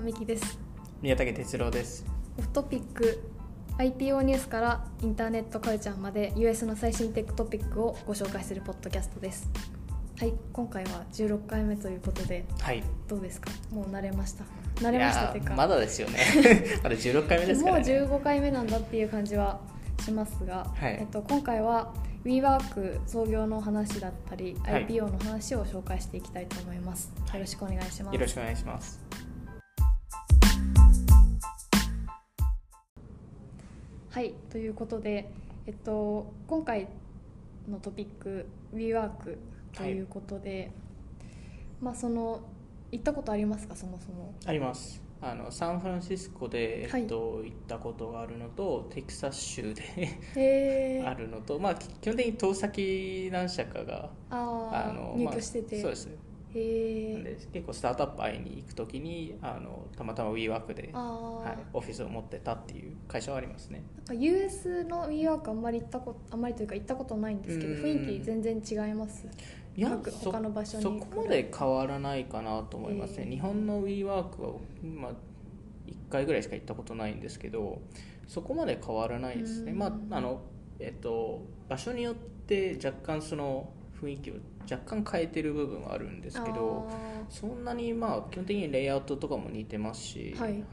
野美希です。宮武哲郎です。オフトピック IPO ニュースからインターネットカルチャーまで US の最新テックトピックをご紹介するポッドキャストです。はい今回は16回目ということではい。どうですか？もう慣れました？慣れましたっていうか。まだですよね。まだ16回目ですかもうらね15回目なんだっていう感じはしますが、はい。えっと、今回は WeWork 創業の話だったり、はい。IPO の話を紹介していきたいと思います、はい。よろしくお願いします。よろしくお願いしますはいということで、えっと、今回のトピック WeWork ということで、まあその行ったことありますか？そもそも。あります。あのサンフランシスコで、はい。えっと、行ったことがあるのとテキサス州で あるのと、まあ、き基本的に投先何社かがあの入居してて、まあ、そうですで結構スタートアップ会いに行くときにあのたまたま WeWork で、はい、オフィスを持ってたっていう会社はありますね。なんか US の WeWork あんまり行ったことあんまりというか行ったことないんですけどうん。雰囲気全然違います？いや他の場所にそこまで変わらないかなと思いますね、えー。日本の WeWork は、まあ、1回ぐらいしか行ったことないんですけどそこまで変わらないですね、うん。まああのえっと場所によって若干その雰囲気を若干変えてる部分はあるんですけどあそんなにまあ基本的にレイアウトとかも似てますし、はい。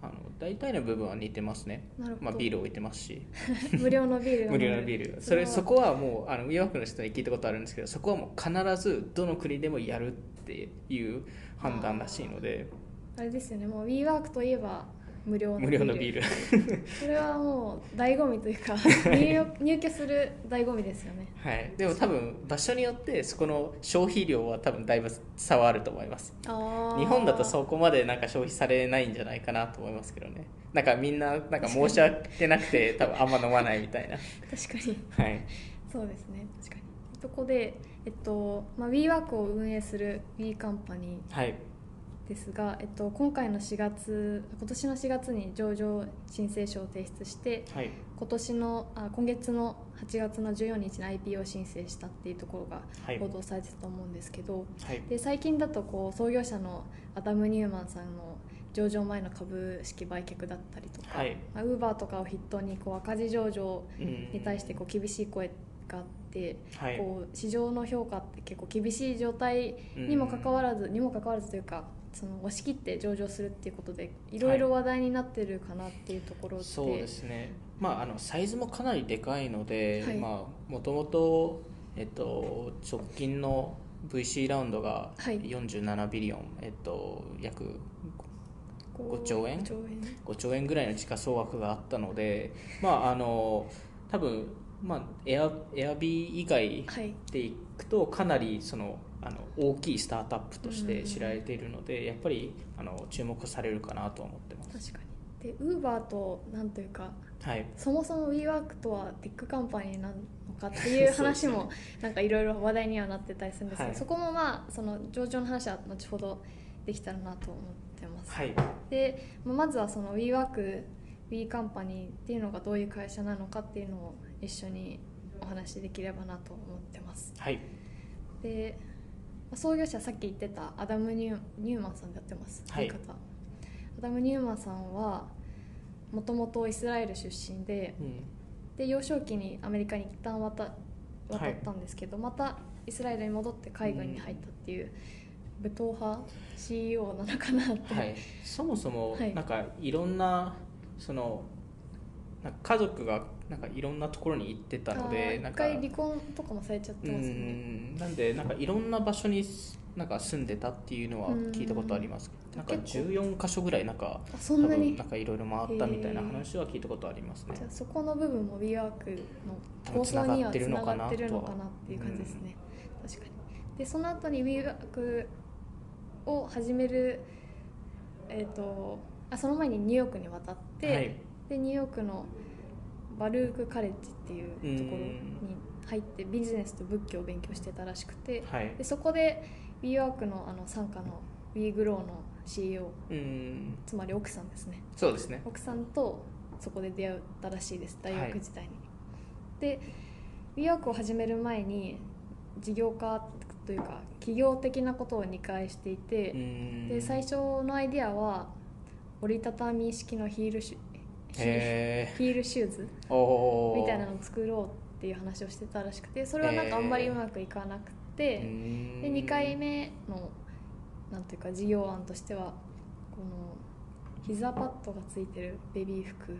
あの大体の部分は似てますね、ーなるほど、まあ、ビール置いてますし。無料のビールが無料のビール。それそこはもうあの WeWork の人に聞いたことあるんですけどそこはもう必ずどの国でもやるっていう判断らしいので。あれですよね。もう WeWork といえば無料のビール無料のビール。それはもう醍醐味というか 入入居する醍醐味ですよね。はい。でも多分場所によってそこの消費量は多分だいぶ差はあると思います。日本だとそこまでなんか消費されないんじゃないかなと思いますけどね。なんかみんななんか申し訳なくて多分あんま飲まないみたいな。確かに。はい。そうですね。確かに。そこで、えっとまあ、WeWork を運営する We カンパニー。はいですが、えっと、今回の4月今年の4月に上場申請書を提出してはい。今年のあ今月の8月の14日に IP を申請したっていうところがはい。報道されてたと思うんですけど、はい。で最近だとこう創業者のアダム・ニューマンさんの上場前の株式売却だったりとか、はい。まあ、ウーバーとかを筆頭にこう赤字上場うんに対してこう厳しい声があって、はい。こう市場の評価って結構厳しい状態にもかかわらず、にもかかわらずというかその押し切って上場するっていうことでいろいろ話題になってるかなっていうところで、そうですね、まあ、あのサイズもかなりでかいのではい。もともと直近の VC ラウンドがはい。47ビリオン、えっと、約こう5兆円？5兆円。5兆円ぐらいの時価総額があったので、まあ、あの多分、まあ、エアエアビー以外はい。でいくとかなりそのあの大きいスタートアップとして知られているので、やっぱりあの注目されるかなとは思ってます。確かに。でウーバーとなんというかはい。そもそも WeWork とはテックカンパニーなのかっていう話も なんかいろいろ話題にはなってたりするんですけど、はい。そこもまあその上場の話は後ほどできたらなと思ってます、はい。でまずはその WeWork We カンパニーっていうのがどういう会社なのかっていうのを一緒にお話しできればなと思ってます。はい。でまあ創業者さっき言ってたアダム・ニューニューマンさんでやってます、はい。方。アダム・ニューマンさんはもともとイスラエル出身でうん。で幼少期にアメリカに一旦渡渡ったんですけど、またイスラエルに戻って海軍に入ったっていう武闘派 CEO なのかなって、はい、そもそもはい。なんかいろんなそのなんか家族がなんかいろんなところに行ってたのあでなんかー一回離婚とかもされちゃってうますよねんなんでなんかいろんな場所になんか住んでたっていうのは聞いたことあります。うん。なんか結構。14箇所ぐらいなんかあそんなに？なんかいろいろ回ったみたいな話は聞いたことありますね。じゃあそこの部分も WeWork の構想にはつな繋ががっっててるのかなっていう感じですね、確かに。でその後に WeWork を始めるえっ、とあその前にニューヨークに渡って、はいでニューヨークのバルークカレッジっていうところに入ってビジネスと仏教を勉強してたらしくてはい。でそこで WeWork のあの傘下の WeGrow の CEO うん。つまり奥さんですね。そうですね。奥さんとそこで出会ったらしいです大学時代に、で WeWork を始める前に事業家というか企業的なことを2回していて、うん。で最初のアイデアは折りたたみ式のヒールシュヒー。ルシューズみたいなのを作ろうっていう話をしてたらしくてそれはなんかあんまりうまくいかなくて、で2回目のなんていうか事業案としてはこの膝パッドがついてるベビー服。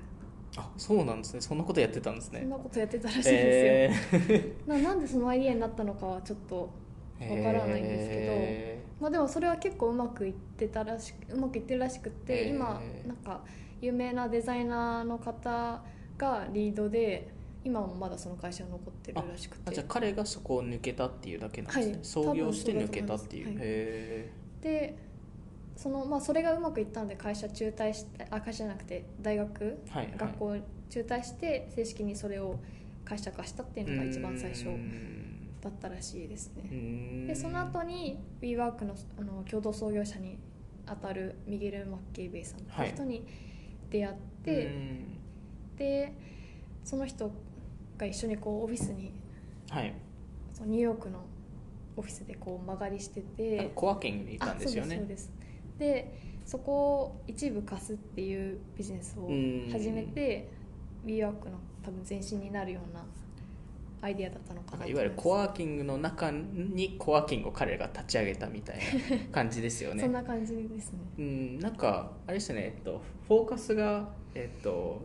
あそうなんですね。そんなことやってたんですそんねなことやってたらしいんですよ、えななんでそのアイディアになったのかはちょっとーわからないんですけどへまあでもそれは結構うまくいってたらしくうまくいってるらしくて、へー。今なんか有名なデザイナーの方がリードで今もまだその会社は残ってるらしくて。じゃあ彼がそこを抜けたっていうだけなんですね、はい。創業して抜けたっていう、多分そうだと思いへでそのまあそれがうまくいったので会社中退してあ会社じゃなくて大学、ーはいはい。学校中退して正式にそれを会社化したっていうのが一番最初だったらしいですね。でその後に WeWork のあの共同創業者にあたるミゲル・マッケイベイさんとい。う人に出会って、うん。でその人が一緒にこうオフィスにはい。そのニューヨークのオフィスでこう間借りしててコワーキングに行ったんですよね。あそうですそうです。でそこを一部貸すっていうビジネスを始めて WeWork の多分前身になるようなアイディアだったのかないわゆるコワーキングの中にコワーキングを彼が立ち上げたみたいな感じですよね。そんな感じですね。うんなんかあれですねえっとフォーカスがえっと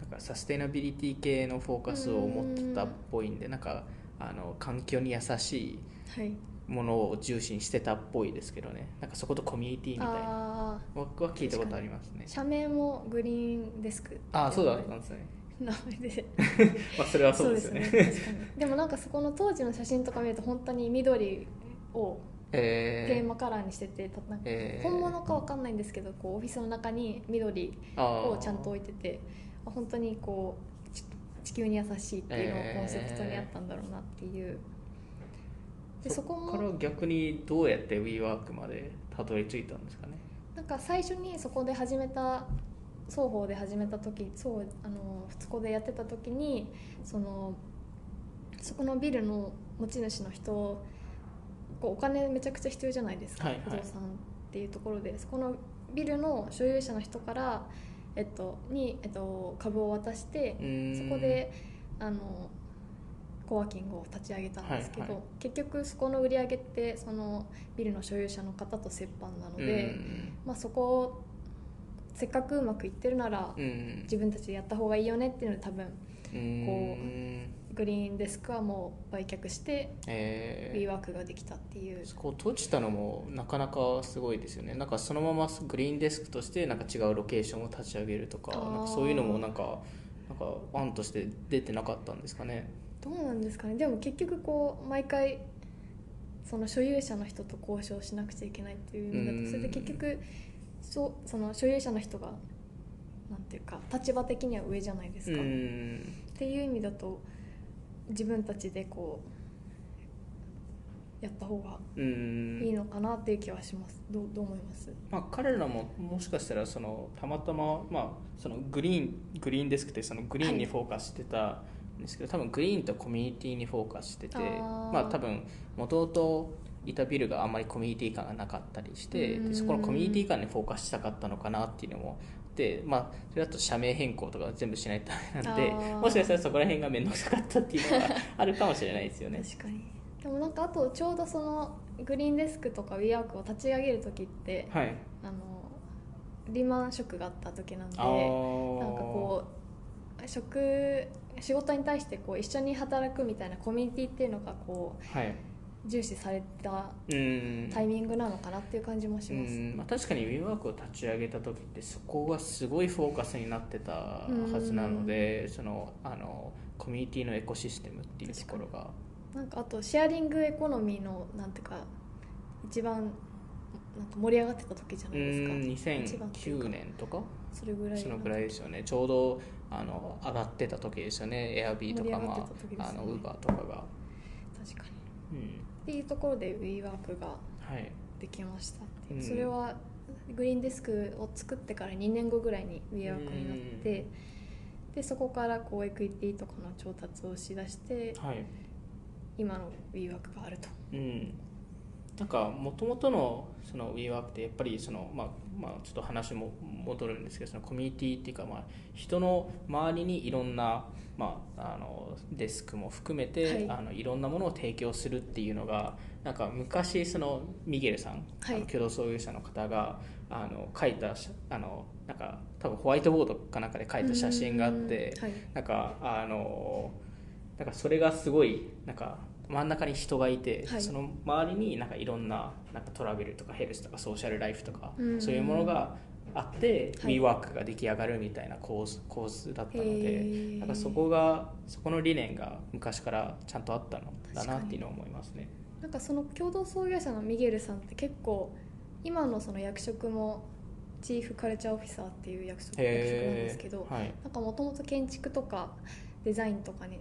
なんかサステナビリティ系のフォーカスを持ってたっぽいんでなんかあの環境に優しいはいものを重視してたっぽいですけどね。なんかそことコミュニティみたいな。あ僕は聞いたことありますね。あ社名もグリーンデスクああそうだったんですね名前で。まあそれはそうですよね。ねでもなんかそこの当時の写真とか見ると本当に緑をえー。テーマカラーにしてて、たなんかえー。本物かわかんないんですけどこうオフィスの中に緑をちゃんと置いててあ本当にこうち地球に優しいっていうのをコンセプトにあったんだろうなっていう、でそこそこからも逆にどうやって WeWork までたどり着いたんですかね？なんか最初にそこで始めた双方で始めた時そうあのそこでやってた時にそのそこのビルの持ち主の人こうお金めちゃくちゃ必要じゃないですか、はいはい。不動産っていうところで。そこのビルの所有者の人から、えっと、に、えっと、株を渡してそこであのコワーキングを立ち上げたんですけど、はいはい。結局そこの売り上げってそのビルの所有者の方と折半なので、まあ、そこをせっかくうまくいってるならうんうん。自分たちでやった方がいいよねっていうので多分うーん。グリーンデスクはもう売却してえー。WeWork ができたっていう。そこを閉じたのもなかなかすごいですよね。なんかそのままグリーンデスクとしてなんか違うロケーションを立ち上げるとかなんかそういうのもなんかなんか案として出てなかったんですかね。どうなんですかね。でも結局こう毎回その所有者の人と交渉しなくちゃいけないっていう意味だうん。とそれで結局そうその所有者の人がなんていうか立場的には上じゃないですうか、っんていう意味だと自分たちでこうやった方がうん。いいのかなっていう気はします。どうどう思います？まあ、彼らももしかしたらそのたまたま、まあ、そのグリーングリーンデスクってそのグリーンにフォーカスしてたんですけど、多分グリーンとコミュニティにフォーカスしててまあ多分もともといたビルがあんまりコミュニティ感がなかったりしてうん。でそこのコミュニティ感にフォーカスしたかったのかなっていうのもでまあそれだと社名変更とか全部しないとダメなんでもしかしたらそこら辺が面倒くさかったっていうのがあるかもしれないですよね。確かに。でもなんかあとちょうどそのグリーンデスクとか WeWork を立ち上げる時ってはい、あのリーマンショックがあった時なんでなんかこう職仕事に対してこう一緒に働くみたいなコミュニティっていうのがこはい、う重視されたうん。タイミングなのかなっていう感じもします、うん。まあ、確かに WeWork を立ち上げた時ってそこがすごいフォーカスになってたはずなのでそのあのコミュニティのエコシステムっていうところが。なんかあとシェアリングエコノミーのなんていうか一番なんか盛り上がってた時じゃうないですか。一番っていう2009か年とか？それぐらいそのぐらいですよね。ちょうどあの上がってた時ですよね。Airb とか、盛り上がってまた時ですね。あ、あの Uber とかが、確かに。うんっていうところで WeWork がはい、できましたっていう、うん。それはグリーンデスクを作ってから2年後ぐらいに WeWork になって、でそこからこうエクイティとかの調達をしだしてはい。今の WeWork があると。うん、なんかもともとのその WeWork ってやっぱりその、まあまあ、ちょっと話も戻るんですけどそのコミュニティっていうか、まあ、人の周りにいろんな、まあ、あのデスクも含めて、はい。い、あのいろんなものを提供するっていうのがなんか昔そのミゲルさん、共同創業者の方があの書いたしあのなんか多分ホワイトボードかなんかで書いた写真があってなんかあのなんかそれがすごいなんか真ん中に人がいて、はい。その周りになんかいろんななんかトラベルとかヘルスとかソーシャルライフとか、うん。そういうものがあって、はい。WeWork が出来上がるみたいな構図構図だったのへでー。なんかそこがそこの理念が昔からちゃんとあったのだなっていうのは思いますね。なんかその共同創業者のミゲルさんって結構今のその役職もチーフカルチャーオフィサーっていう役職役職なんですけど、はい。なんかもともと建築とかデザインとかに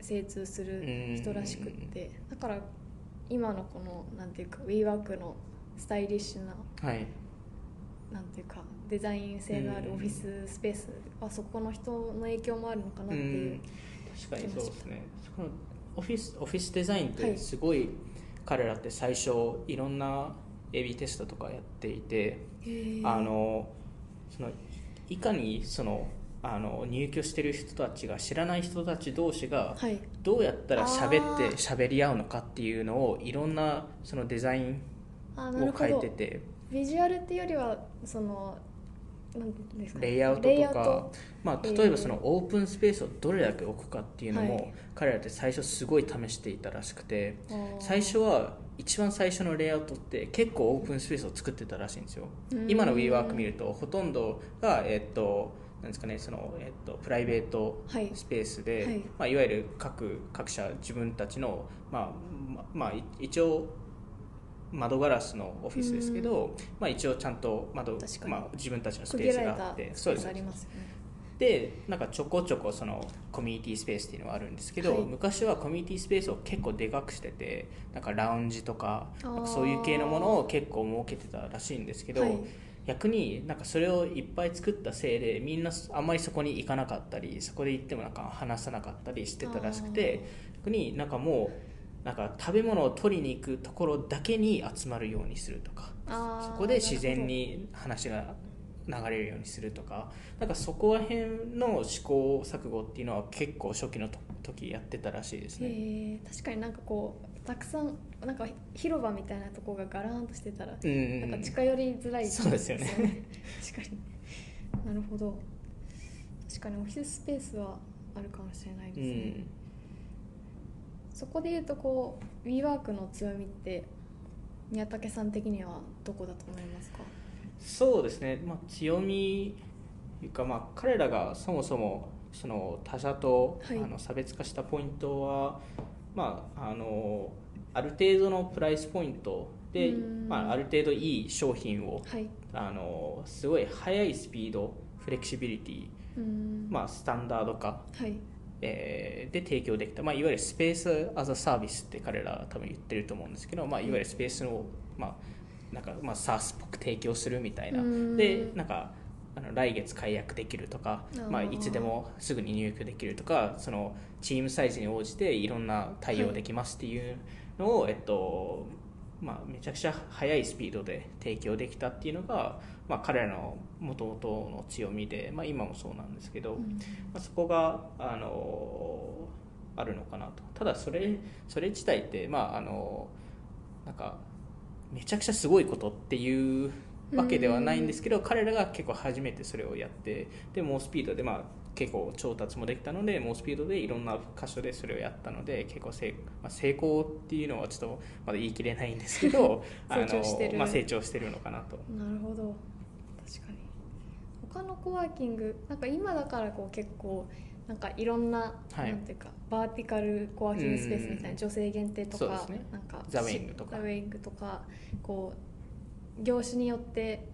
精通する人らしくって。だから今のこのなんていうか WeWork のスタイリッシュなはい。なんていうかデザイン性のあるオフィススペースはそこの人の影響もあるのかなっていううん。確かにそうですね。そこのオフィスオフィスデザインってはい。すごい、彼らって最初いろんな AB テストとかやっていて、あのそのいかにそのあの入居してる人たちが知らない人たち同士がはい。どうやったら喋あー。って喋り合うのかっていうのをいろんなそのデザインあなるを書いほどてて。ビジュアルっていうよりはそのなんですかね。レイアウトとか。レイアウト。まあ、えー。例えばそのオープンスペースをどれだけ置くかっていうのも、はい。彼らって最初すごい試していたらしくてあー。最初は一番最初のレイアウトって結構オープンスペースを作ってたらしいんですよ。うん。今の WeWork 見るとほとんどがえっとなんですかねその、えっと、プライベートはい。スペースで、はい。いまあ、いわゆる各各社自分たちの、まあままあ、い一応窓ガラスのオフィスですけど、まあ、一応ちゃんと窓、まあ、自分たちのス区ペースがあってそうです。ありますよね。でなんかちょこちょこそのコミュニティスペースっていうのはあるんですけど、はい。昔はコミュニティスペースを結構でかくしててなんかラウンジとかそういう系のものを結構設けてたらしいんですけど、はい逆になんかそれをいっぱい作ったせいでみんなあんまりそこに行かなかったりそこで行ってもなんか話さなかったりしてたらしくて逆になんかもうなんか食べ物を取りに行くところだけに集まるようにするとかそこで自然に話が流れるようにするとかなんかそこら辺の試行錯誤っていうのは結構初期のと時やってたらしいですね。確かになんかこうたくさんなんか広場みたいなとこがガラーンとしてたら、うんうんうん。なんか近寄りづらいそうですよね。確かに。なるほど。確かにオフィススペースはあるかもしれないですね、うん。そこでいうとこう WeWork の強みって宮武さん的にはどこだと思いますか？そうですね、まあ、強みというか、まあ、彼らがそもそもその他社と、はい。あの差別化したポイントは、まあ、あのある程度のプライスポイントでう、ん。まあ、ある程度いい商品をはい。あのすごい速いスピードフレキシビリティ、まあ、スタンダード化、はい。えーで提供できた、まあ、いわゆるスペースアザサービスって彼らは多分言ってると思うんですけど、まあ、いわゆるスペースの、まあなんかまあ、SaaS っぽく提供するみたいな。うん。でなんかあの来月解約できるとかまあ、いつでもすぐに入居できるとかそのチームサイズに応じていろんな対応できますっていうのを、えっとまあ、めちゃくちゃ速いスピードで提供できたっていうのが、まあ、彼らのもともとの強みで、まあ、今もそうなんですけど、うん。まあ、そこがあのあるのかなと。ただそれそれ自体ってまああのなんかめちゃくちゃすごいことっていうわけではないんですけど彼らが結構初めてそれをやってで猛スピードでまあ結構調達もできたので猛スピードでいろんな箇所でそれをやったので結構成,、まあ、成功っていうのはちょっとまだ言い切れないんですけど 成長してる。まあ、成長してるのかなと。なるほど。確かに。他のコワーキングなんか今だからこう結構なんかいろんな、はい。なんていうかバーティカルコワーキングスペースみたいうんな女性限定とか、ね。なんかザウェイングとか。ザウェイングとかこう業種によって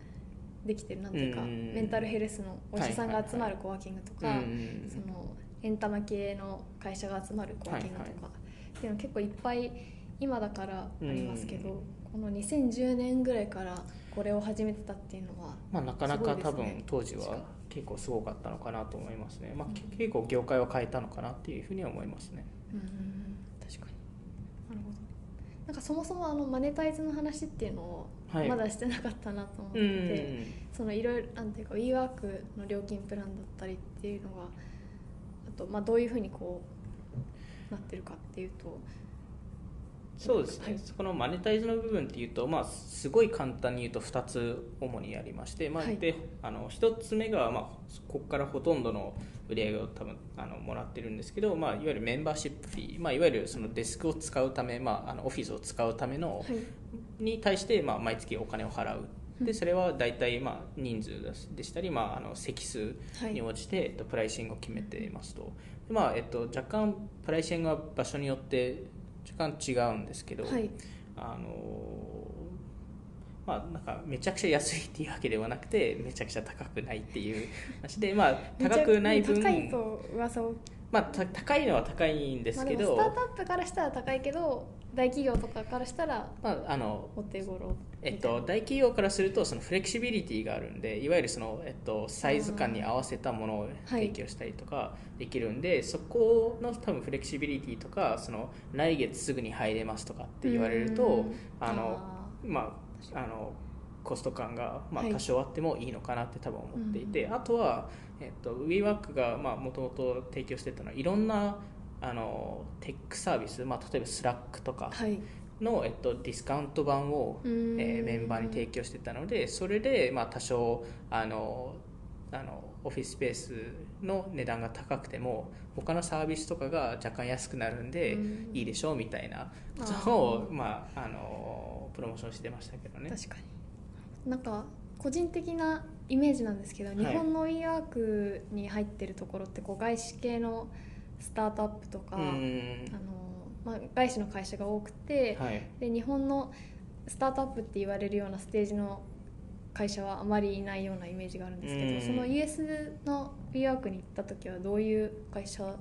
できてるなんていうか、うんメンタルヘルスのお医者さんが集まるコワーキングとか、うんそのエンタメ系の会社が集まるコワーキングとか、はいはい。っていうの結構いっぱい今だからありますけど、うんこの2010年ぐらいからこれを始めてたっていうのはまあ、なかなか多分当時は結構すごかったのかなと思いますね、まあ、け結構業界を変えたのかなっていうふうには思いますね。うん。確かに。なるほど。なんかそもそもあのマネタイズの話っていうのをはい。まだしてなかったなと思ってそのいろいろなんていうか WeWork の料金プランだったりっていうのがあとまあどういうふうにこうなってるかっていうとそうですね、はい。そこのマネタイズの部分っていうと、まあ、すごい簡単に言うと2つ主にありまして、まあはい。であの1つ目が、まあ、ここからほとんどの売り上げを多分あのもらってるんですけど、まあ、いわゆるメンバーシップフィー、まあ、いわゆるそのデスクを使うため、まあ、あのオフィスを使うための、はいに対して、まあ、毎月お金を払う。でそれは大体、まあ、人数でしたり、まあ、あの席数に応じて、えっと、プライシングを決めていますと。で、まあえっと、若干プライシングは場所によって若干違うんですけど、はい。あのまあ、なんかめちゃくちゃ安いっていうわけではなくてめちゃくちゃ高くないっていう話で、まあ、高くない分いと噂をまあ、た高いのは高いんですけど、まあ、スタートアップからしたら高いけど大企業とかからしたらまあ、あのお手頃えっと、大企業からするとそのフレキシビリティがあるんでいわゆるその、えっと、サイズ感に合わせたものを提供したりとかできるんで、そこの多分フレキシビリティとかその来月すぐに入れますとかって言われるとうん。あのあまああのコスト感が、まあ、はい。多少あってもいいのかなって多分思っていて、あとは、えっと、WeWork がもともと提供してたのはいろんなあのテックサービス、まあ、例えば Slack とかはい。の、えっと、ディスカウント版を、えーメンバーに提供してたのでそれで、まあ、多少あのあのオフィススペースの値段が高くても他のサービスとかが若干安くなるんでうん。いいでしょうみたいなこあとをー。まあ、あのプロモーションしてましたけどね。確かになんか個人的なイメージなんですけど、い。日本の WeWork に入ってるところってこう外資系のスタートアップとか、うあんのまあ、外資の会社が多くて、はい。で日本のスタートアップって言われるようなステージの会社はあまりいないようなイメージがあるんですけど、うんその US の WeWork に行った時はどういう会社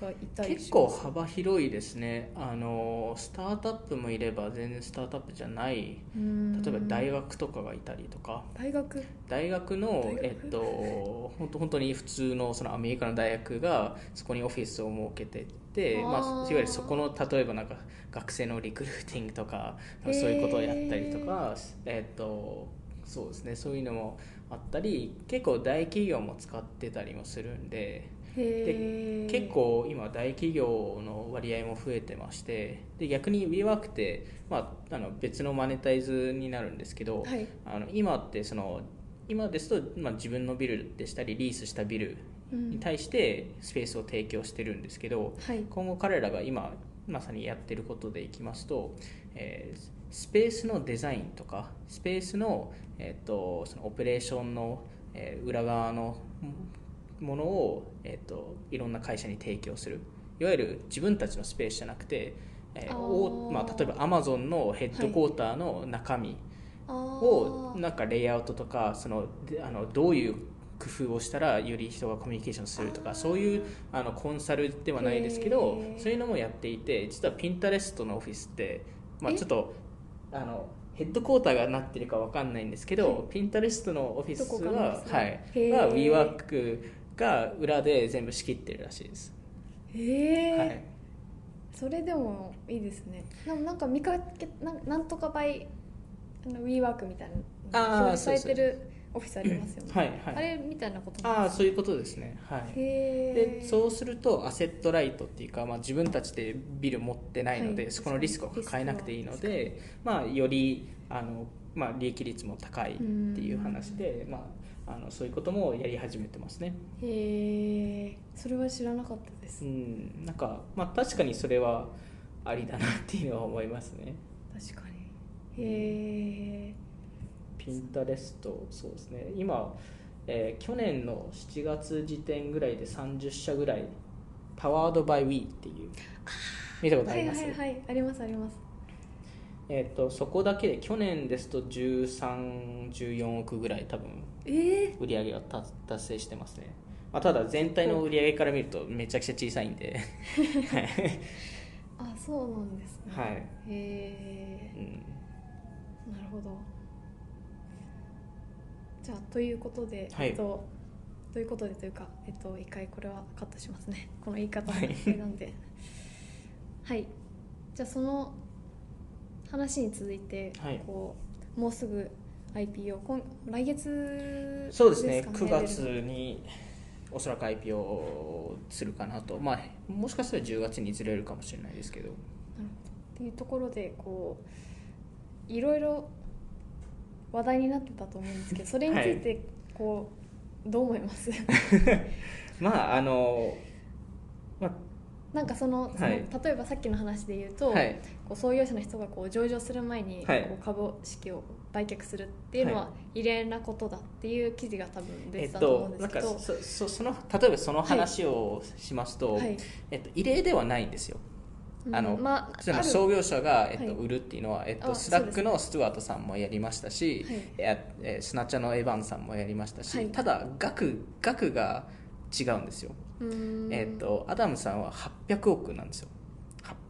がいたり結構幅広いですね。あのスタートアップもいれば全然スタートアップじゃない。例えば大学学とかがいたりとか。大学？大学のえっと本当本当に普通のそのアメリカの大学がそこにオフィスを設けててあー。まあ、いわゆるそこの例えばなんか学生のリクルーティングとかそういうことをやったりとか、えっとそうですね。そういうのもあったり結構大企業も使ってたりもするんでへー。結構今大企業の割合も増えてましてで逆に WeWork って、まあ、あの別のマネタイズになるんですけど、はい。あの今ってその今ですと、まあ、自分のビルでしたりリースしたビルうん。に対してスペースを提供してるんですけど、はい。今後彼らが今まさにやってることでいきますと、えースペースのデザインとかスペースの,、えー、とそのオペレーションの、えー裏側のものを、えー、といろんな会社に提供する。いわゆる自分たちのスペースじゃなくて、えーおまあ、例えばアマゾンのヘッドクォーターの中身あをー。なんかレイアウトとかそのであのどういう工夫をしたらより人がコミュニケーションするとかそういうあのコンサルではないですけどそういうのもやっていて実はピンタレストのオフィスって、まあ、え？ちょっとあのヘッドクォーターがなってるかわかんないんですけど、はい。ピンタレストのオフィスは、はい。は WeWork が裏で全部仕切ってるらしいです。へえ、はい。それでもいいですね。でもなんか見かけなんなんとかバイあの WeWork みたいな表示されてるオフィスありますよね。はいはい。あれみたいなことああそういうことですね。はい。へえでそうするとアセットライトっていうか、まあ、自分たちでビル持ってないので、はい。そこのリスクを抱えなくていいので、まあ、よりあの、まあ、利益率も高いっていう話で、まあ、あのそういうこともやり始めてますね。へえそれは知らなかったです、うんなんか、まあ、確かにそれはありだなっていうのは思いますね。確かに。へえ。ピンタレストそうですね。今、えー去年の7月時点ぐらいで30社ぐらいパワードバイ We っていう見たことあはいります、はいはいありますあります。えー、とそこだけで去年ですと1314億ぐらい多分。ええ売り上げは達達成してますね、まあ、ただ全体の売り上げから見るとめちゃくちゃ小さいんで、あそうなんですね。はい。へえうん、なるほど。じゃあということで、はい。えっとということでというか、えっと、一回これはカットしますね。この言い方なんで。はい。じゃあその話に続いて、はい。こうもうすぐ IPO 今来月そうですねか9月におそらく IPO をするかなと、まあ、もしかしたら10月にずれるかもしれないですけど。っていうところでこういろいろ話題になってたと思うんですけど それについてこう、どう思います？まああの、まあ、なんかそのその、はい。例えばさっきの話で言うと、はい。こう創業者の人がこう上場する前にはい。こう株式を売却するっていうのは異例なことだっていう記事が多分出えったてと思うんですけど、そそその例えばその話をしますと、はい。えっと、異例ではないんですよ。あのうんまあその創業者が、えっとはい。売るっていうのは、えっと、あスラックのスチュワートさんもやりましたし、はい。スナチャのエヴァンさんもやりましたし、はい。ただ額額が違うんですよ、えっとアダムさんは800億なんですよ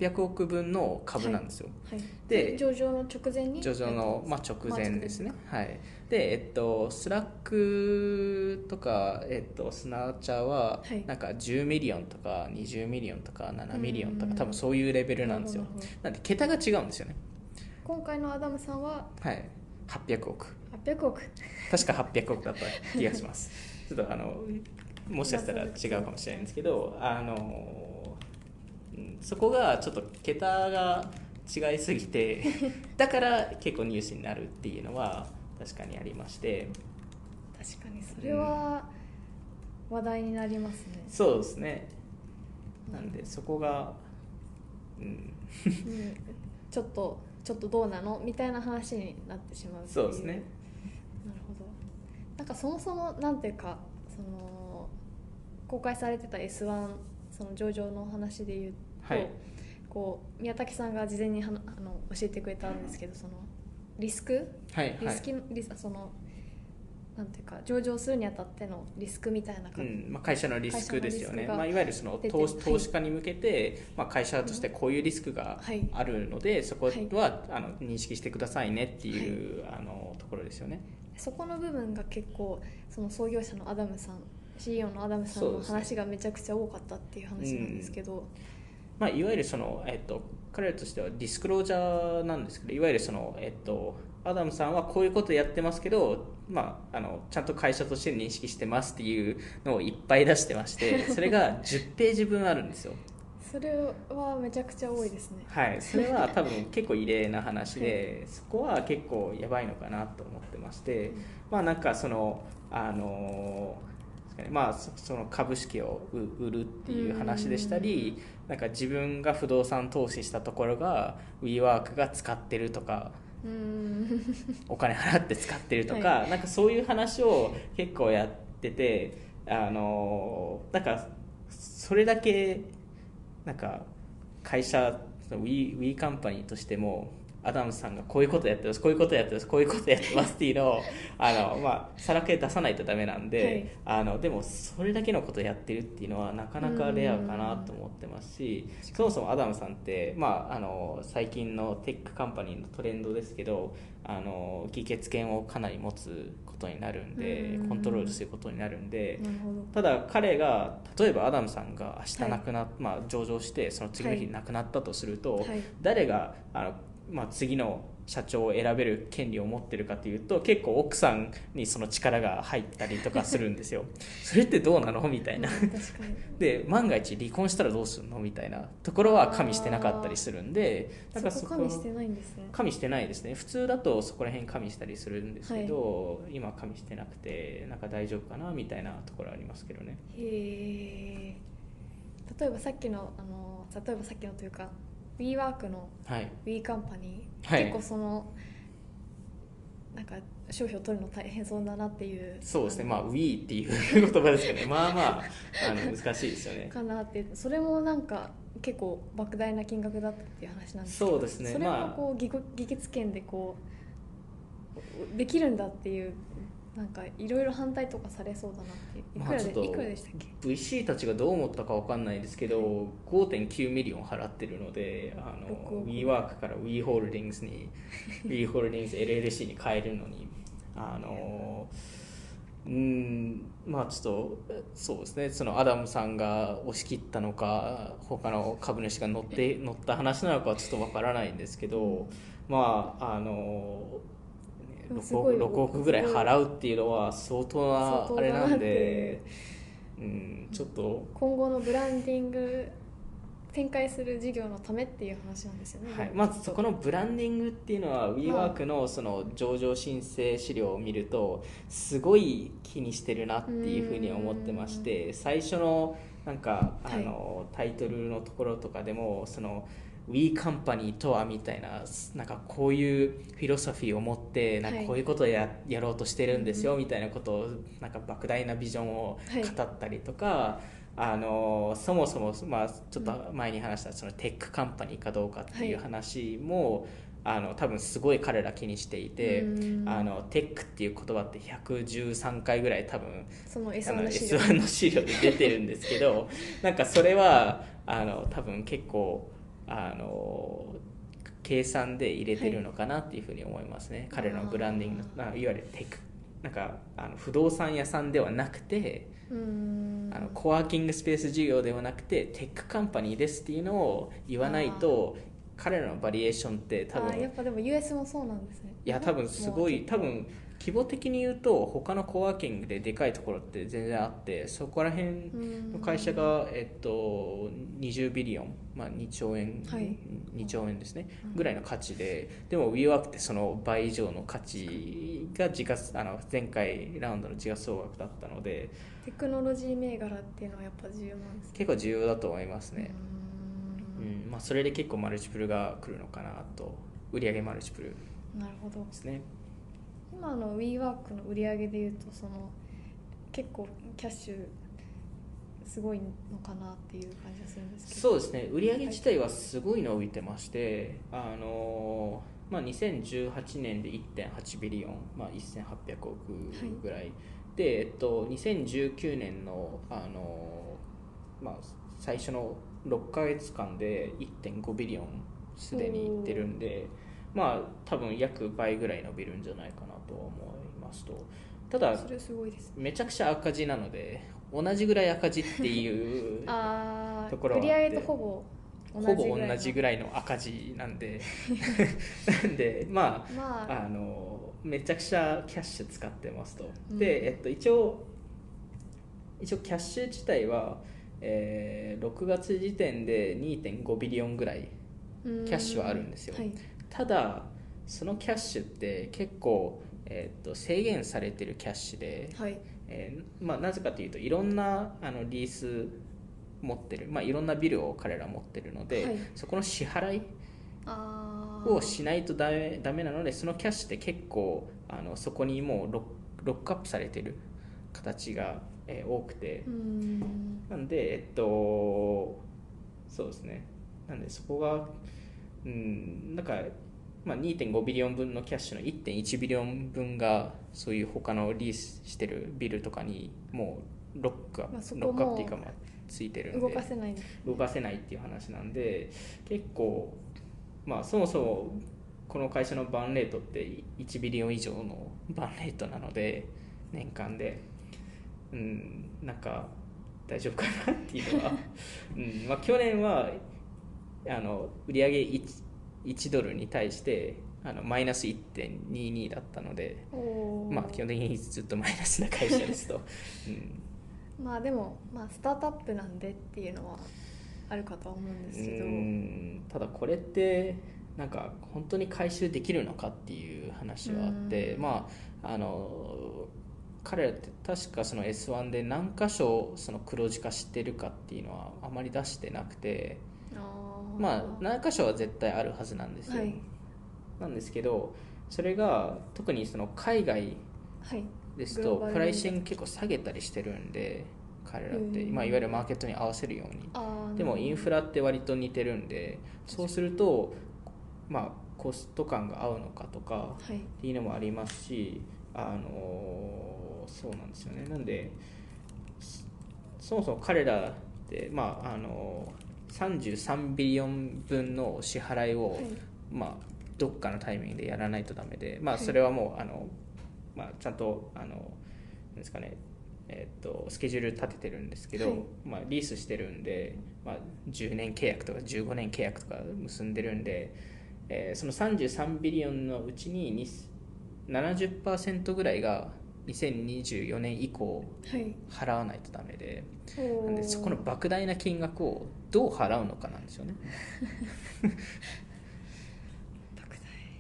800億分の株なんですよ、はい、でで上場の直前に上場の、まあ、直前ですね、はい。でえっとスラックとか、えっと、スナチャははい。なんか10 million とか20 million とか7 million とうん。か多分そういうレベルなんですよ。なんで桁が違うんですよね。今回のアダムさんは？はい。800億800億確か800億だった気がします。ちょっとあのもしかしたら違うかもしれないんですけどあのうんそこがちょっと桁が違いすぎて だから結構ニュースになるっていうのは確かにありまして。確かにそれは話題になりますね、そうですね。なんでそこがうん。うん、ちょっとちょっとどうなの？みたいな話になってしまうそうですね。なるほど。なんかそもそもなんていうかその公開されてた S1 その上場の話で言うと、はい。こう宮崎さんが事前にあの教えてくれたんですけどそのリスク？はいはい。リスキ、リスそのなんていうか上場するにあたってのリスクみたいな感じ、うんまあ、会社のリスクですよね、まあ、いわゆるその投資はい。投資家に向けて、まあ、会社としてこういうリスクがはい。あるので、そこは、はい。あの認識してくださいねっていう、あのところですよね。そこの部分が結構その創業者のアダムさん CEO のアダムさんの話がめちゃくちゃ多かったっていう話なんですけど、まあ、いわゆるその、えっと、彼らとしてはディスクロージャーなんですけどいわゆるその、えっと、アダムさんはこういうことやってますけど、まあ、あのちゃんと会社として認識してますっていうのをいっぱい出してましてそれが 10ページ分あるんですよ。それはめちゃくちゃ多いですね。はい、それは多分結構異例な話で、そこは結構やばいのかなと思ってまして、まあなんかそのあのまあそその株式を売売るっていう話でしたり、なんか自分が不動産投資したところが WeWork が使ってるとか。お金払って使ってるとか、はなんかそういう話を結構やっててあのなんかそれだけなんか会社 We カンパニーとしてもアダムさんがこういうことやってますこういうことやってますこういうことやってますっていうのを あの、まあ、さらけ出さないとダメなんで、あのでもそれだけのことやってるっていうのはなかなかレアかなと思ってますしそもそもアダムさんって、まあ、あの最近のテックカンパニーのトレンドですけどあの議決権をかなり持つことになるんでうん。コントロールすることになるんで。ただ彼が例えばアダムさんが明日亡くな、はまあ、上場してその次の日はい亡くなったとすると、はい。誰があの、まあ、次の社長を選べる権利を持ってるかというと結構奥さんにその力が入ったりとかするんですよ。それってどうなの？みたいな。で万が一離婚したらどうするの？みたいなところは加味してなかったりするんでだからそこ加味してないんですね。加味してないですね。普通だとそこら辺加味したりするんですけど、今加味してなくてなんか大丈夫かな？みたいなところありますけどね。へえ例えばさっきのあの例えばさっきのというか WeWork のはい。We カンパニー、はい。結構そのなんか商標を取るの大変そうだなっていう。そうですね、まあ、We っていう言葉ですけどね、まあまあ、あの難しいですよね。かなって。それもなんか結構莫大な金額だったっていう話なんですけど。そうですね。それもまあこう議議決権でこうできるんだっていうなんかいろいろ反対とかされそうだなっていくらで、まあいくらでしたっけ？VC たちがどう思ったかわかんないですけど、5.9 million 払ってるので、あの6億。WeWork から We Holdings に、We Holdings LLC に変えるのに、あのうんまあちょっとそうですね。そのアダムさんが押し切ったのか他の株主が乗って乗った話なのかはちょっとわからないんですけどまああの6億 ,6 億ぐらい払うっていうのは相当なあれなんで、うん、ちょっと。今後のブランディング展開する事業のためっていう話なんですよね、はい、まずそこのブランディングっていうのは WeWork のその上場申請資料を見るとすごい気にしてるなっていうふうに思ってまして最初のなんかあの、タイトルのところとかでもその We Company とはみたいななんかこういうフィロソフィーを持ってなんかこういうことをや,、やろうとしてるんですよみたいなことをなんか莫大なビジョンを語ったりとか、はいあのそもそも、まあ、ちょっと前に話したそのテックカンパニーかどうかっていう話も、はい、あの多分すごい彼ら気にしていてあのテックっていう言葉って113回ぐらい多分その S1 の資料。S1 の資料で出てるんですけどなんかそれはあの多分結構あの計算で入れてるのかなっていうふうに思いますね、はい、彼らのブランディングのいわゆるテックなんかあの不動産屋さんではなくてあのコワーキングスペース事業ではなくてテックカンパニーですっていうのを言わないと彼らのバリュエーションって多分やっぱでも US もそうなんですね。いや多分すごい多分規模的に言うと他のコワーキングででかいところって全然あってそこら辺の会社が、えっと、20ビリオン、まあ、2兆円、はい、2兆円ですねぐらいの価値ででも WeWork ってその倍以上の価値が時価あの前回ラウンドの時価総額だったのでテクノロジー銘柄っていうのはやっぱ重要なんです結構重要だと思いますね。うん。まあ、それで結構マルチプルが来るのかなと。売上マルチプルなるほど。ですね今の WeWork の売り上げでいうとその結構キャッシュすごいのかなっていう感じがするんですけど。そうですね。売り上げ自体はすごい伸びてまして、あのまあ、2018年で1.8ビリオン、まあ、1800億ぐらい、はい。で、えっと、2019年のあの、まあ、最初の6か月間で1.5ビリオンすでにいってるんでまあ多分約倍ぐらい伸びるんじゃないかなと思いますと。ただめちゃくちゃ赤字なので同じぐらい赤字っていう ところは売上とほぼほぼ同じぐらいの赤字なんで。なんでまあ、まあ、あのめちゃくちゃキャッシュ使ってますと、うん、で、えっと、一応一応キャッシュ自体は、えー、6月時点で2.5ビリオンぐらいキャッシュはあるんですよ、はい、ただそのキャッシュって結構、えー、っと制限されてるキャッシュで、はい。えーまあ、なぜかというといろんなあのリース持ってる、まあ、いろんなビルを彼ら持ってるので、はい、そこの支払いをしないとダメダメなのでそのキャッシュって結構あのそこにもうロロックアップされてる形が、えー、多くて。なんでえっとそうですね。なんでそこがうんなんか、まあ、2.5 billion 分のキャッシュの1.1 billion 分がそういう他のリースしてるビルとかにもうロックアップ、まあ、ロックアップっていうかまあついてるんで動かせない、動かせないっていう話なんで結構まあそもそもこの会社の burn rate って1 billion 以上の burn rate なので年間で。うんなんか大丈夫かなっていうのは、うんまあ、去年はあの売上 1, 1ドルに対してあのマイナス1.22だったので、まあ、基本的にずっとマイナスな会社ですと、うん。まあでも、まあ、スタートアップなんでっていうのはあるかとは思うんですけど。ただこれってなんか本当に回収できるのかっていう話はあってまああの彼らって確かその S1 で何箇所その黒字化してるかっていうのはあまり出してなくてまあ何箇所は絶対あるはずなんですよ、はい、なんですけどそれが特にその海外ですとプライシング結構下げたりしてるんで彼らって、まあ、いわゆるマーケットに合わせるように。でもインフラって割と似てるんでそうするとまあコスト感が合うのかとかっていうのもありますし、あのそうなんですよね。なんでそもそも彼らってまああの33ビリオン分の支払いを、まあどっかのタイミングでやらないとダメで、まあ、それはもう、あのまあ、ちゃんとあの、うですかねえー、とスケジュール立ててるんですけど、はい。まあ、リースしてるんで、まあ、10年契約とか15年契約とか結んでるんで、えーその33ビリオンのうちにに70%ぐらいが2024年以降はい。払わないとダメでおー。なんでそこの莫大な金額をどう払うのかなんですよね。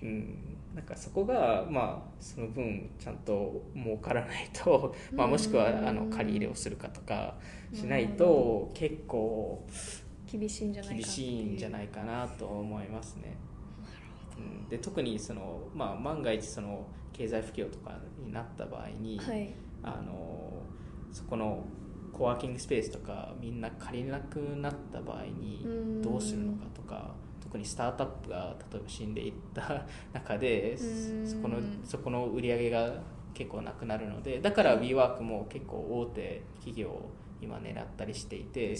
うん、なんかそこがまあその分ちゃんと儲からないと、まあ、もしくはうん。あの借り入れをするかとかしないと結構厳しいんじゃないか厳しいんじゃないいかなと思いますね。うん、で特にその、まあ、万が一その経済不況とかになった場合に、はい。あのそこのコワーキングスペースとかみんな借りなくなった場合にうん。どうするのかとか特にスタートアップが例えば死んでいった 中でうん。そこのそこの売り上げが結構なくなるのでだから WeWork も結構大手企業を今狙ったりしていて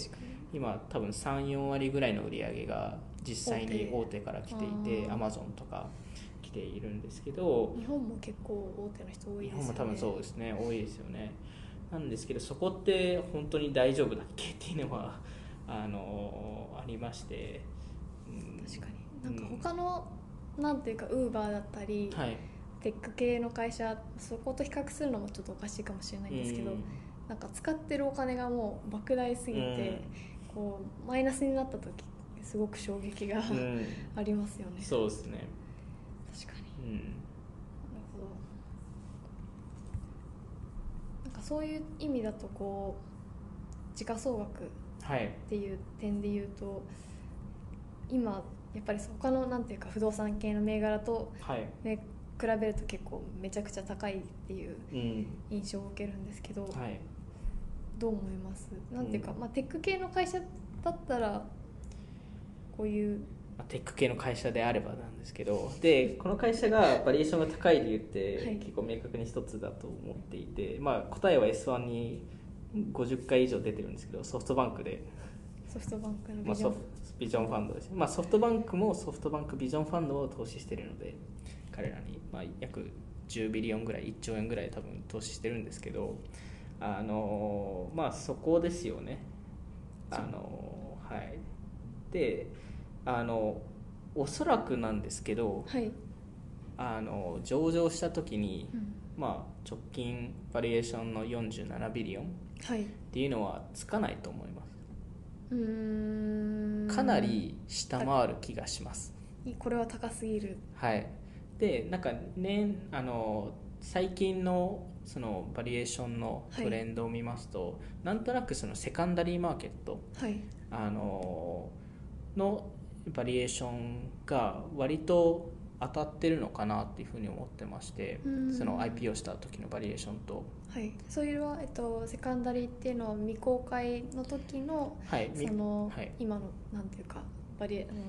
今多分34割ぐらいの売り上げが実際に大手。から来ていて Amazon とか来ているんですけど日本も結構大手の人多い日ですよね。本も多分そうですね多いですよねなんですけどそこって本当に大丈夫だっけ？っていうのはあのありまして、うん確かに。なんか他の、なんていうかウーバーだったり、はい。テック系の会社そこと比較するのもちょっとおかしいかもしれないんですけど、うん。なんか使ってるお金がもう莫大すぎて、こうマイナスになった時すごく衝撃が、うん。ありますよね。そうですね、確かに。うん、なるほどなんかそういう意味だとこう時価総額はい。っていう点で言うと今やっぱり他のなんていうか不動産系の銘柄と、はい、ね、比べると結構めちゃくちゃ高いっていううん。印象を受けるんですけど、はい、どう思います？なんていうか、うん。まあ、テック系の会社だったらこういうまあテック系の会社であればなんですけどでこの会社がバリエーションが高い理由ってはい。結構明確に一つだと思っていて、まあ、答えは S1 に50回以上出てるんですけどソフトバンクで。ソフトバンクのまあ、ビジョン、ソフビジョンファンドです、まあ、ソフトバンクもソフトバンクビジョンファンドを投資してるので彼らに、まあ、約10ビリオンぐらい1兆円ぐらい多分投資してるんですけどあのまあそこですよね。あのはい。であのおそらくなんですけどはい、あの上場した時に、うん。まあ、直近バリエーションの47ビリオンっはい、ていうのはつかないと思います。うーん。かなり下回る気がします。これは高すぎる。はい、でなんかねあの最近のそのバリエーションのトレンドを見ますと、なんとなくそのセカンダリーマーケットはい。あののバリエーションが割と当たってるのかなっていうふうに思ってましてうん。その IPO した時のバリエーションと、はい。それは、えっと、セカンダリーっていうのは未公開の時のはい、みその、はい。今のなんていうかバリエあの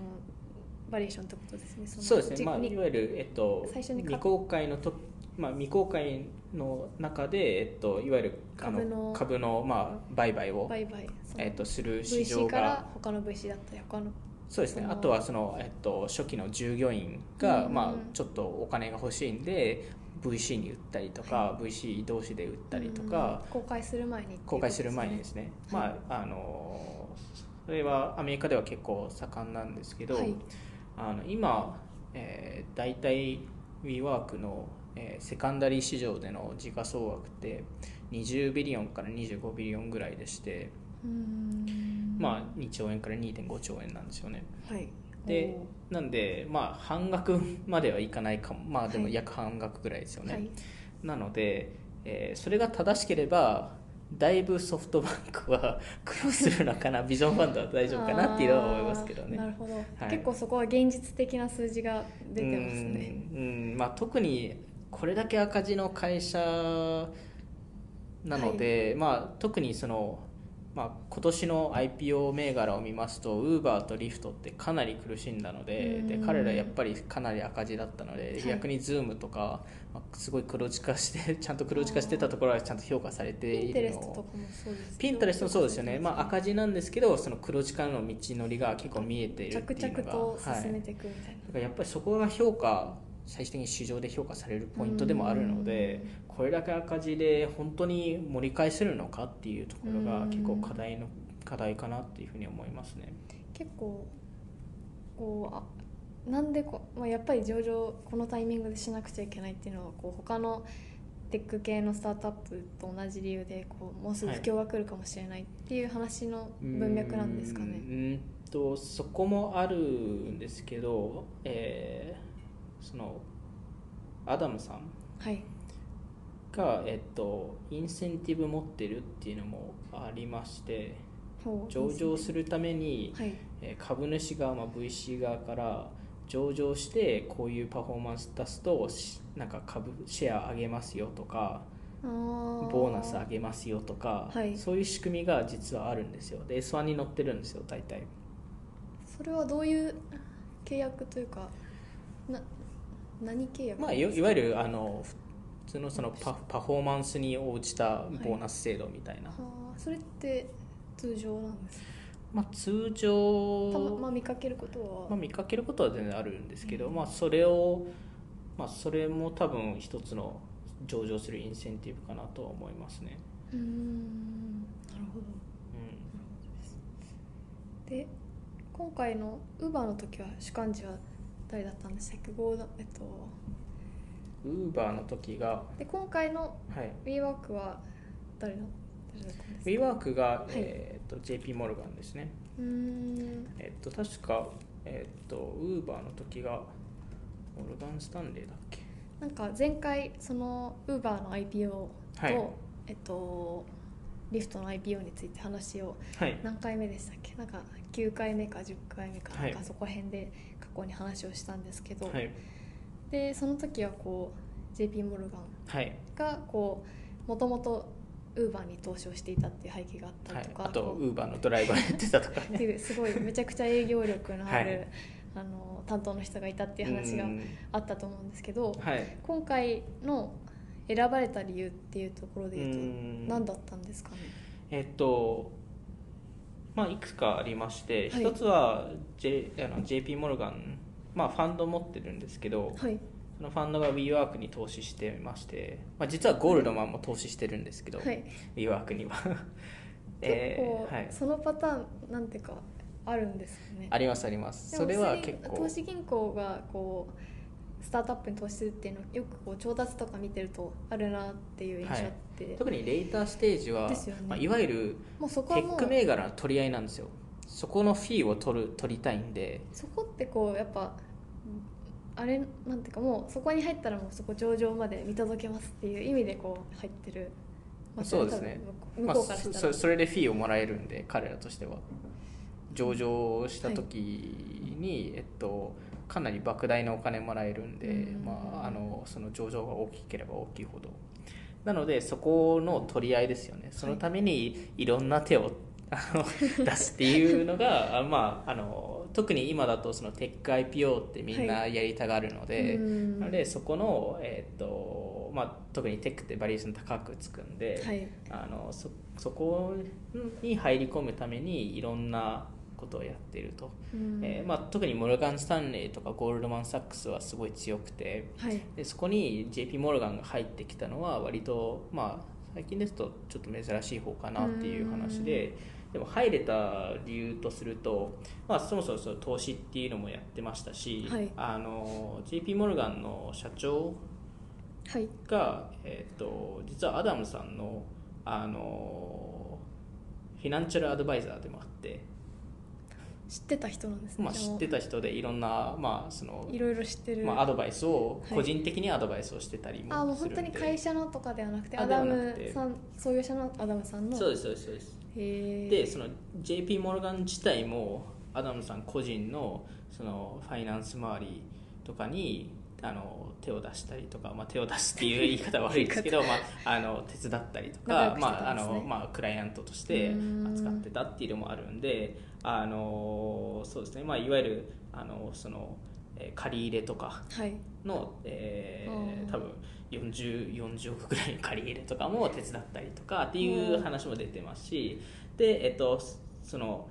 バリエーションってことですね。のそうですね、まあ、いわゆる、えっと、最初に未公開のと、まあ、未公開の中で、えっと、いわゆるあ株の株の、まあ、売買を、売買えっと、する市 VC 場からが他の VC だったり他のそうですね。あとはその、えっと、初期の従業員が、うん。まあ、ちょっとお金が欲しいんで VC に売ったりとか、VC 同士で売ったりとか、うん。公開する前にっていうこと公開する前にですね、はい。まああのそれはアメリカでは結構盛んなんですけど、はい。あの今、えー、大体 WeWork の、えーセカンダリー市場での時価総額って20ビリオンから25ビリオンぐらいでして、まあ、2兆円から2.5兆円なんですよね。はい。でなんでまあ半額まではいかないかも。まあでもはい約半額ぐらいですよね、はい。なので、えーそれが正しければだいぶソフトバンクは 苦労するのかな？ビジョンファンドは大丈夫かなっていうのは思いますけどね。なるほど、はい。結構そこは現実的な数字が出てますね。うん。うん。まあ、特にこれだけ赤字の会社なので、まあ、特にその、まあ、今年の IPO 銘柄を見ますとウーバーとリフトってかなり苦しんだのでうん。で彼らやっぱりかなり赤字だったので、はい。逆に Zoom とか、まあ、すごい黒字化して ちゃんと黒字化してたところはちゃんと評価されているの。をピンタレストもそうですよね、まあ、赤字なんですけどその黒字化の道のりが結構見えているって着いうのが々とはい進めていくみたいな、だからやっぱりそこが評価最終的に市場で評価されるポイントでもあるのでこれだけ赤字で本当に盛り返せるのかっていうところが結構課題の課題かなっていうふうに思いますね。結構こうあなんでこ、まあ、やっぱり上場このタイミングでしなくちゃいけないっていうのはこう他のテック系のスタートアップと同じ理由でこうもうすぐ不況が来るかもしれないっていう話の文脈なんですかね。うーんとそこもあるんですけど、えーそのアダムさんはい。が、えっと、インセンティブ持ってるっていうのもありまして上場するために、はい。えー株主側、まあ、VC 側から上場してこういうパフォーマンス出すとしなんか株シェア上げますよとかボーナス上げますよとか、はい。そういう仕組みが実はあるんですよ。で S1 に載ってるんですよ大体。それはどういう契約というかな何契約まあ、いわゆるあの普通のそのパパフォーマンスに応じたボーナス制度みたいな、はあそれって通常なんですか？まあ、通た常、ままあ見かけることは、まあ、見かけることは全然あるんですけど、まあ、それを、まあ、それも多分一つの上場するインセンティブかなとは思いますね、うーんなるほど。うで今回のウーバーの時は主幹事は誰だったんでしたっけ？ゴードえっと。ん、ウーバーの時が、で今回のはい、WeWork は誰の？誰だったんですか？WeWork が、はい。えー、と JP モルガンですね。うーん。えっ、と確かえっ、とウーバーの時がモルガン・スタンレーだっけ？なんか前回そのウーバーの IPO と、はい。えっとリフトの IPO について話をはい。何回目でしたっけ？なんか9回目か10回目かなんはい。かそこら辺で過去に話をしたんですけど、はい。でその時はこう JP モルガンはい。がこうもともとウーバーに投資をしていたっていう背景があったはいりと、か、あとこうウーバーのドライバーやってたとか っていうすごいめちゃくちゃ営業力のある、はい。あの担当の人がいたっていう話がうん。あったと思うんですけどはい。今回の選ばれた理由っていうところで言うとうん。何だったんですかね？えっとまあいくつかありまして、はい。一つは、J、あの JP モルガンまあファンド持ってるんですけどはい。そのファンドが WeWork に投資してまして、まあ、実はゴールドマンも投資してるんですけど、はい。WeWork には。結構、はい、そのパターンなんていうかあるんですよね。ありますあります。それは結構。投資銀行がこうスタートアップに投資するっていうのよくこう調達とか見てるとあるなっていう印象あって、特にレーターステージは、ね。まあ、いわゆるもうそこはもうテック銘柄の取り合いなんですよ。そこのフィーを取る取りたいんで。そこってこうやっぱあれなんていうかもうそこに入ったらもうそこ上場まで見届けますっていう意味でこう入ってる、まあそうですね。向こうからしたら、まあそそれでフィーをもらえるんで彼らとしては。上場した時に、えっと、かなり莫大なお金もらえるんで、うん。まあ、あのその上場が大きければ大きいほど。なのでそこの取り合いですよね。そのためにいろんな手をあの 出すっていうのがあまああの特に今だとそのテック IPO ってみんなやりたがるので、うん。なのでそこの、えっとまあ、特にテックってバリエーション高くつくんで、はい。あのそそこに入り込むためにいろんなことをやっていると、うん。えーまあ、特にモルガン・スタンレーとかゴールドマン・サックスはすごい強くてはい。でそこに JP モルガンが入ってきたのは割と、まあ、最近ですとちょっと珍しい方かなっていう話ででも入れた理由とすると、まあ、そもそもその投資っていうのもやってましたし、はい。あの JP モルガンの社長はい。が、えー、と実はアダムさんのあのフィナンシャルアドバイザーでもあって、知ってた人なんですね、まあ、知ってた人でいろんな、まあそのいろいろ知ってる、まあ、アドバイスをはい。個人的にアドバイスをしてたりもあもう本当に会社のとかではなくてあアダムさん創業者のアダムさんの。そうですそうですそうです。でその JP モルガン自体もアダムさん個人のそのファイナンス周りとかにあの手を出したりとか、まあ、手を出すっていう言い方は悪いですけど、まあ、あの手伝ったりとかまああのまあ、クライアントとしてうん。扱ってたっていうのもあるんであのそうですね、まあ、いわゆるあのそのえー借り入れとかはい。の、えうん。ー、多分 40, 40億ぐらい借り入れとかも手伝ったりとかっていう話も出てますしで、えっと、その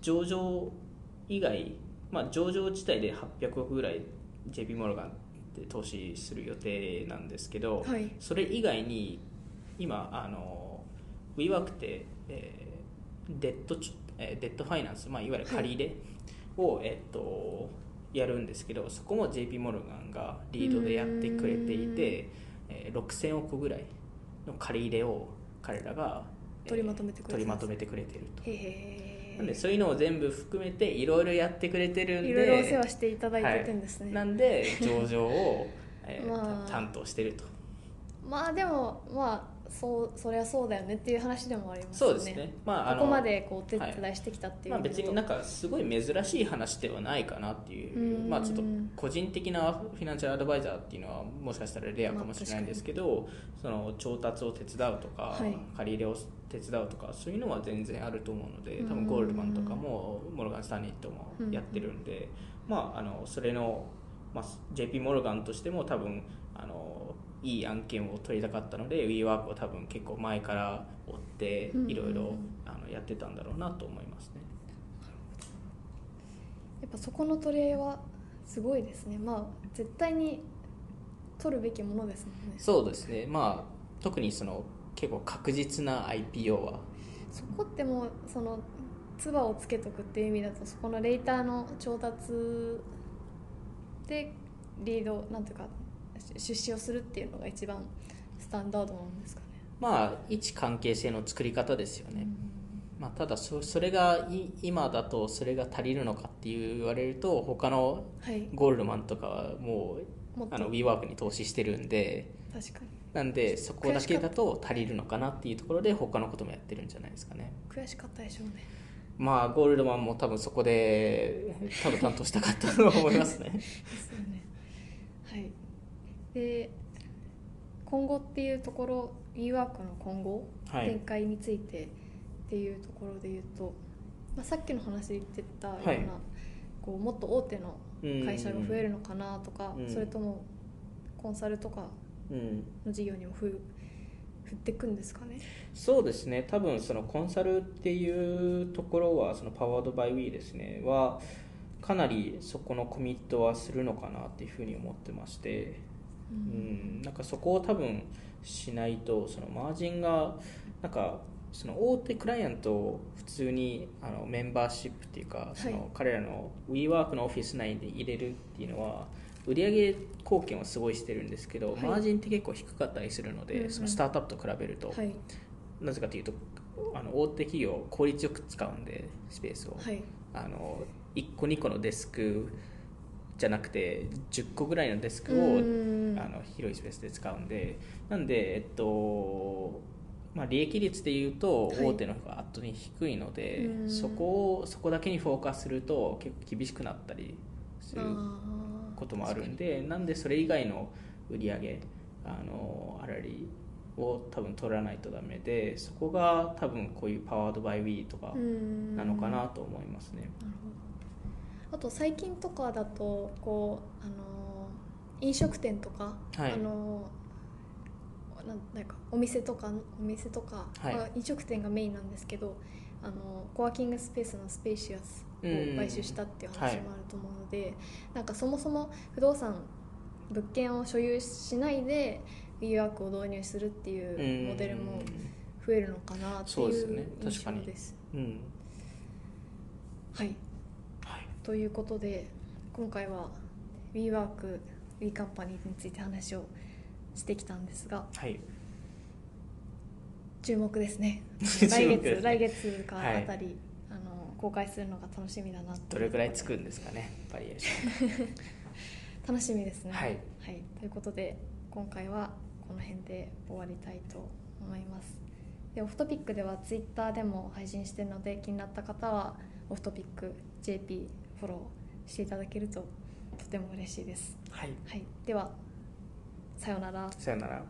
上場以外、まあ、上場自体で800億ぐらい JP モルガンで投資する予定なんですけど、はい。それ以外に今あの WeWork って、えーデッドチえーデッドファイナンス、まあ、いわゆる借り入れを、えっとやるんですけどそこも JP モルガンがリードでやってくれていて、えー6000億ぐらいの借り入れを彼らが、えー取りまとめてくれて取りまとめてくれてると。なんでそういうのを全部含めていろいろやってくれてるんでいろいろお世話していただいててんですね、はい。なんで上場を、えー まあ。た担当してると。まあでもまあそうそりゃそうだよねっていう話でもありますよね。そうですね。まああのここまでこうお手伝いしてきたっていうまあ、のと別になんかすごい珍しい話ではないかなっていう。うん。まあちょっと個人的なフィナンシャルアドバイザーっていうのはもしかしたらレアかもしれないんですけど、その調達を手伝うとか、はい。借り入れを手伝うとかそういうのは全然あると思うので多うん。分ゴールドマンとかもモルガン・スタンレーともやってるんで、まああのそれの、まあ、JP モルガンとしても多分あのいい案件を取りたかったので WeWork を多分結構前から追ってうん。いろいろあのやってたんだろうなと思いますね。やっぱそこの取り合いはすごいですね。まあ絶対に取るべきものですもんね。そうですね。まあ特にその結構確実な IPO は。そこってもうその唾をつけとくっていう意味だとそこのレーターの調達でリードなんていうか出資をするっていうのが一番スタンダードなんですかね。まあ一関係性の作り方ですよね、まあ、ただそそれがい今だとそれが足りるのかって言われると他のはい。ゴールドマンとかはももっと。うあの WeWork に投資してるんで。確かに。なんでそこだけだと足りるのかなっていうところで他のこともやってるんじゃないですかね。悔しかったでしょうね。まあゴールドマンも多分そこで多分担当したかったと思いますね。ですよね。はい。で今後っていうところ WeWork の今後、はい。展開についてっていうところで言うと、まあ、さっきの話で言ってたような、はい。こうもっと大手の会社が増えるのかなとか、うん。それともコンサルとかうん。の事業にもふ振っていくんですかね？そうですね。多分そのコンサルっていうところはそのパワードバイウィーですねはかなりそこのコミットはするのかなっていうふうに思ってまして、ううん、なんかそこを多分しないとそのマージンがなんかその大手クライアントを普通にあのメンバーシップっていうかそはい。の彼らの WeWork のオフィス内で入れるっていうのは売上貢献はすごいしてるんですけど、はい。マージンって結構低かったりするので、うんうん。そのスタートアップと比べると、はい。なぜかというとあの大手企業効率よく使うんでスペースを、はい。あの1個2個のデスクじゃなくて10個ぐらいのデスクをうん。あの広いスペースで使うんでなんでえっとまあ、利益率でいうとはい。大手の方が圧倒的に低いので、うん。そこをそこだけにフォーカスすると結構厳しくなったりすることもあるんでなんでそれ以外の売り上げあの粗利を多分取らないとダメでそこが多分こういうパワードバイウィーとかうん。なのかなと思いますね。なるほどあと最近とかだとこうあの飲食店とか、はい。あのなんなんかお店とかお店とか、はい。まあ飲食店がメインなんですけどあのコワーキングスペースのスペーシアスを買収したっていう話もあると思うので、なんかそもそも不動産物件を所有しないで WeWork を導入するっていうモデルも増えるのかなっていう印確かに。象です。うん。はいはいということで今回は WeWork、WeCompany について話をしてきたんですがはい。注目ですね。注来目ですね。月来月かはい。あたり、あの公開するのが楽しみだなとどれぐらいつくんですかねバリエーション楽しみですね。はい。ということで今回はこの辺で終わりたいと思います。でオフトピックでは Twitter でも配信してるので気になった方はオフトピック JP フォローしていただけるととても嬉しいです。はい。はい、ではさようなら。さよなら